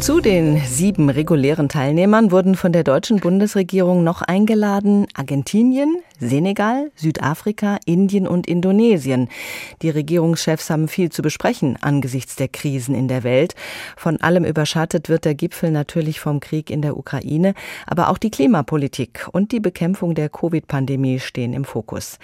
Zu den sieben regulären Teilnehmern wurden von der deutschen Bundesregierung noch eingeladen Argentinien, Senegal, Südafrika, Indien und Indonesien. Die Regierungschefs haben viel zu besprechen angesichts der Krisen in der Welt. Von allem überschattet wird der Gipfel natürlich vom Krieg in der Ukraine, aber auch die Klimapolitik und die Bekämpfung der Covid-Pandemie stehen im Fokus.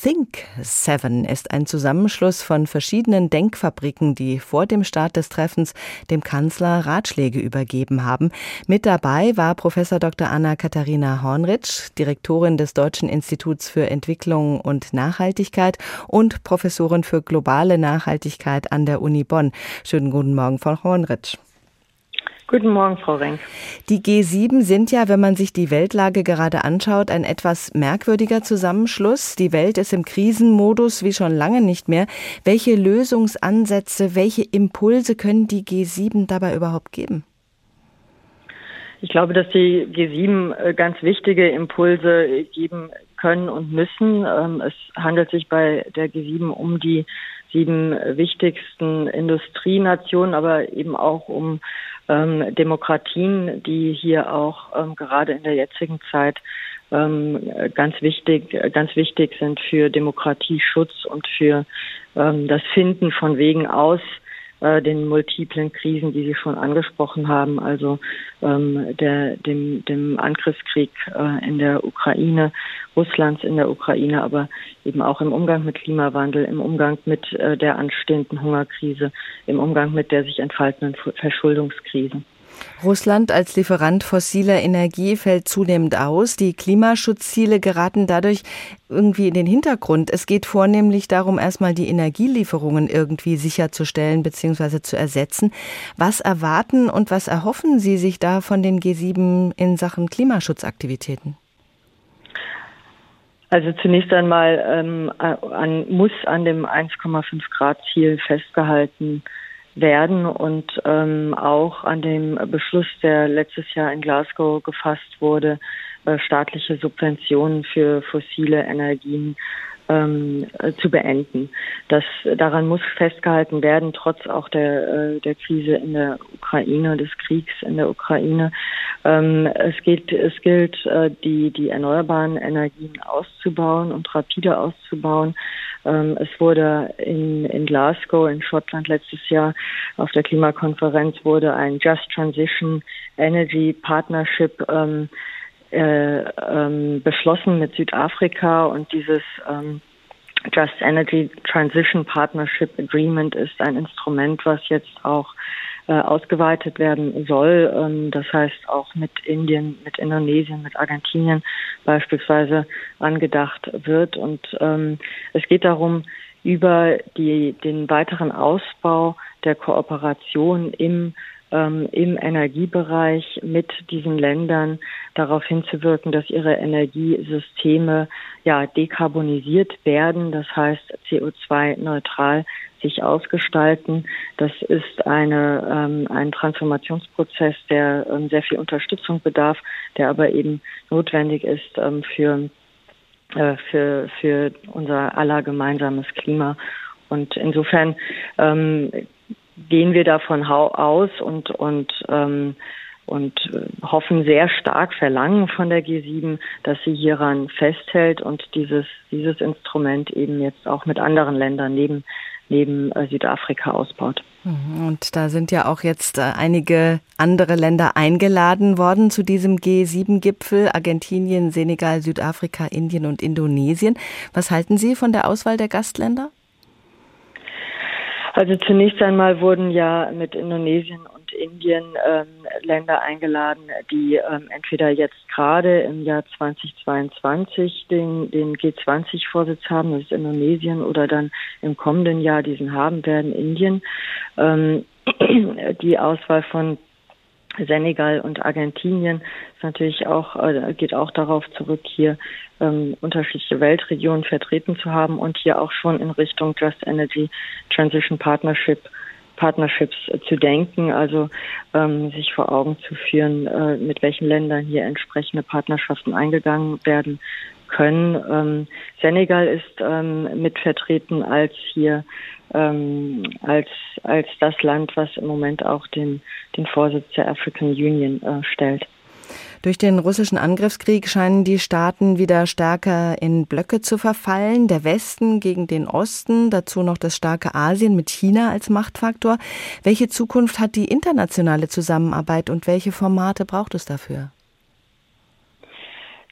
Think Seven ist ein Zusammenschluss von verschiedenen Denkfabriken, die vor dem Start des Treffens dem Kanzler Ratschläge übergeben haben. Mit dabei war Professor Dr. Anna Katharina Hornritsch, Direktorin des Deutschen Instituts für Entwicklung und Nachhaltigkeit und Professorin für globale Nachhaltigkeit an der Uni Bonn. Schönen guten Morgen, Frau Hornritsch. Guten Morgen, Frau Renk. Die G7 sind ja, wenn man sich die Weltlage gerade anschaut, ein etwas merkwürdiger Zusammenschluss. Die Welt ist im Krisenmodus wie schon lange nicht mehr. Welche Lösungsansätze, welche Impulse können die G7 dabei überhaupt geben? Ich glaube, dass die G7 äh, ganz wichtige Impulse geben können und müssen. Ähm, es handelt sich bei der G7 um die sieben wichtigsten Industrienationen, aber eben auch um ähm, Demokratien, die hier auch ähm, gerade in der jetzigen Zeit ähm, ganz wichtig, ganz wichtig sind für Demokratieschutz und für ähm, das Finden von Wegen aus äh, den multiplen Krisen, die Sie schon angesprochen haben, also ähm, der, dem, dem Angriffskrieg äh, in der Ukraine, Russlands in der Ukraine, aber eben auch im Umgang mit Klimawandel, im Umgang mit äh, der anstehenden Hungerkrise, im Umgang mit der sich entfaltenden Verschuldungskrisen. Russland als Lieferant fossiler Energie fällt zunehmend aus. Die Klimaschutzziele geraten dadurch irgendwie in den Hintergrund. Es geht vornehmlich darum, erstmal die Energielieferungen irgendwie sicherzustellen bzw. zu ersetzen. Was erwarten und was erhoffen Sie sich da von den G7 in Sachen Klimaschutzaktivitäten? Also zunächst einmal ähm, an, muss an dem 1,5 Grad Ziel festgehalten werden und ähm, auch an dem Beschluss, der letztes Jahr in Glasgow gefasst wurde, äh, staatliche Subventionen für fossile Energien ähm, äh, zu beenden. Das daran muss festgehalten werden, trotz auch der äh, der Krise in der Ukraine, des Kriegs in der Ukraine. Ähm, es gilt es gilt äh, die die erneuerbaren Energien auszubauen und rapide auszubauen. Ähm, es wurde in, in Glasgow in Schottland letztes Jahr auf der Klimakonferenz wurde ein Just Transition Energy Partnership ähm, äh, ähm, beschlossen mit Südafrika und dieses ähm, Just Energy Transition Partnership Agreement ist ein Instrument, was jetzt auch äh, ausgeweitet werden soll. Ähm, das heißt auch mit Indien, mit Indonesien, mit Argentinien beispielsweise angedacht wird. Und ähm, es geht darum, über die, den weiteren Ausbau der Kooperation im ähm, im Energiebereich mit diesen Ländern darauf hinzuwirken, dass ihre Energiesysteme ja dekarbonisiert werden, das heißt CO2-neutral sich ausgestalten. Das ist eine, ähm, ein Transformationsprozess, der ähm, sehr viel Unterstützung bedarf, der aber eben notwendig ist ähm, für, äh, für, für unser aller gemeinsames Klima. Und insofern ähm, gehen wir davon aus und, und, ähm, und hoffen sehr stark, verlangen von der G7, dass sie hieran festhält und dieses, dieses Instrument eben jetzt auch mit anderen Ländern neben, neben äh, Südafrika ausbaut. Mhm. Und da sind ja auch jetzt äh, einige andere Länder eingeladen worden zu diesem G7-Gipfel. Argentinien, Senegal, Südafrika, Indien und Indonesien. Was halten Sie von der Auswahl der Gastländer? Also zunächst einmal wurden ja mit Indonesien Indien ähm, Länder eingeladen, die ähm, entweder jetzt gerade im Jahr 2022 den, den G20-Vorsitz haben, das ist Indonesien, oder dann im kommenden Jahr diesen haben werden, Indien. Ähm, die Auswahl von Senegal und Argentinien ist natürlich auch, äh, geht auch darauf zurück, hier ähm, unterschiedliche Weltregionen vertreten zu haben und hier auch schon in Richtung Just Energy Transition Partnership Partnerships äh, zu denken, also ähm, sich vor Augen zu führen, äh, mit welchen Ländern hier entsprechende Partnerschaften eingegangen werden können. Ähm, Senegal ist ähm, mitvertreten als hier ähm, als als das Land, was im Moment auch den den Vorsitz der African Union äh, stellt. Durch den russischen Angriffskrieg scheinen die Staaten wieder stärker in Blöcke zu verfallen. Der Westen gegen den Osten, dazu noch das starke Asien mit China als Machtfaktor. Welche Zukunft hat die internationale Zusammenarbeit und welche Formate braucht es dafür?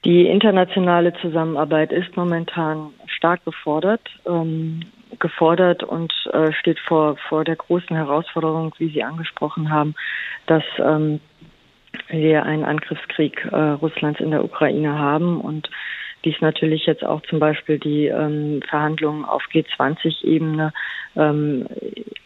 Die internationale Zusammenarbeit ist momentan stark gefordert, ähm, gefordert und äh, steht vor, vor der großen Herausforderung, wie Sie angesprochen haben, dass ähm, wir einen Angriffskrieg äh, Russlands in der Ukraine haben und dies natürlich jetzt auch zum Beispiel die ähm, Verhandlungen auf G20-Ebene ähm,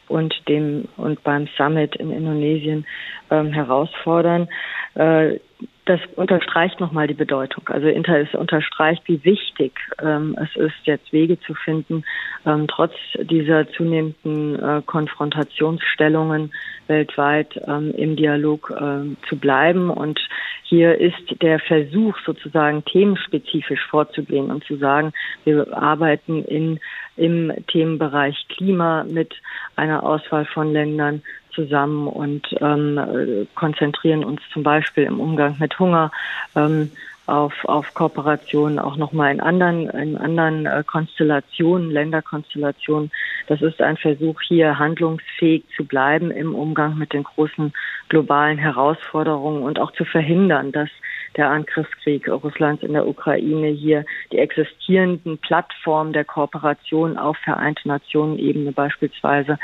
und dem und beim Summit in Indonesien ähm, herausfordern. Äh, das unterstreicht nochmal die Bedeutung. Also Inter es unterstreicht, wie wichtig ähm, es ist, jetzt Wege zu finden, ähm, trotz dieser zunehmenden äh, Konfrontationsstellungen weltweit ähm, im Dialog äh, zu bleiben. Und hier ist der Versuch, sozusagen themenspezifisch vorzugehen und zu sagen, wir arbeiten in, im Themenbereich Klima mit einer Auswahl von Ländern zusammen und ähm, konzentrieren uns zum Beispiel im Umgang mit Hunger ähm, auf, auf Kooperationen auch nochmal in anderen, in anderen äh, Konstellationen, Länderkonstellationen. Das ist ein Versuch, hier handlungsfähig zu bleiben im Umgang mit den großen globalen Herausforderungen und auch zu verhindern, dass der Angriffskrieg Russlands in der Ukraine hier die existierenden Plattformen der Kooperation auf Vereinte Nationen Ebene beispielsweise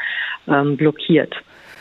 ähm, blockiert.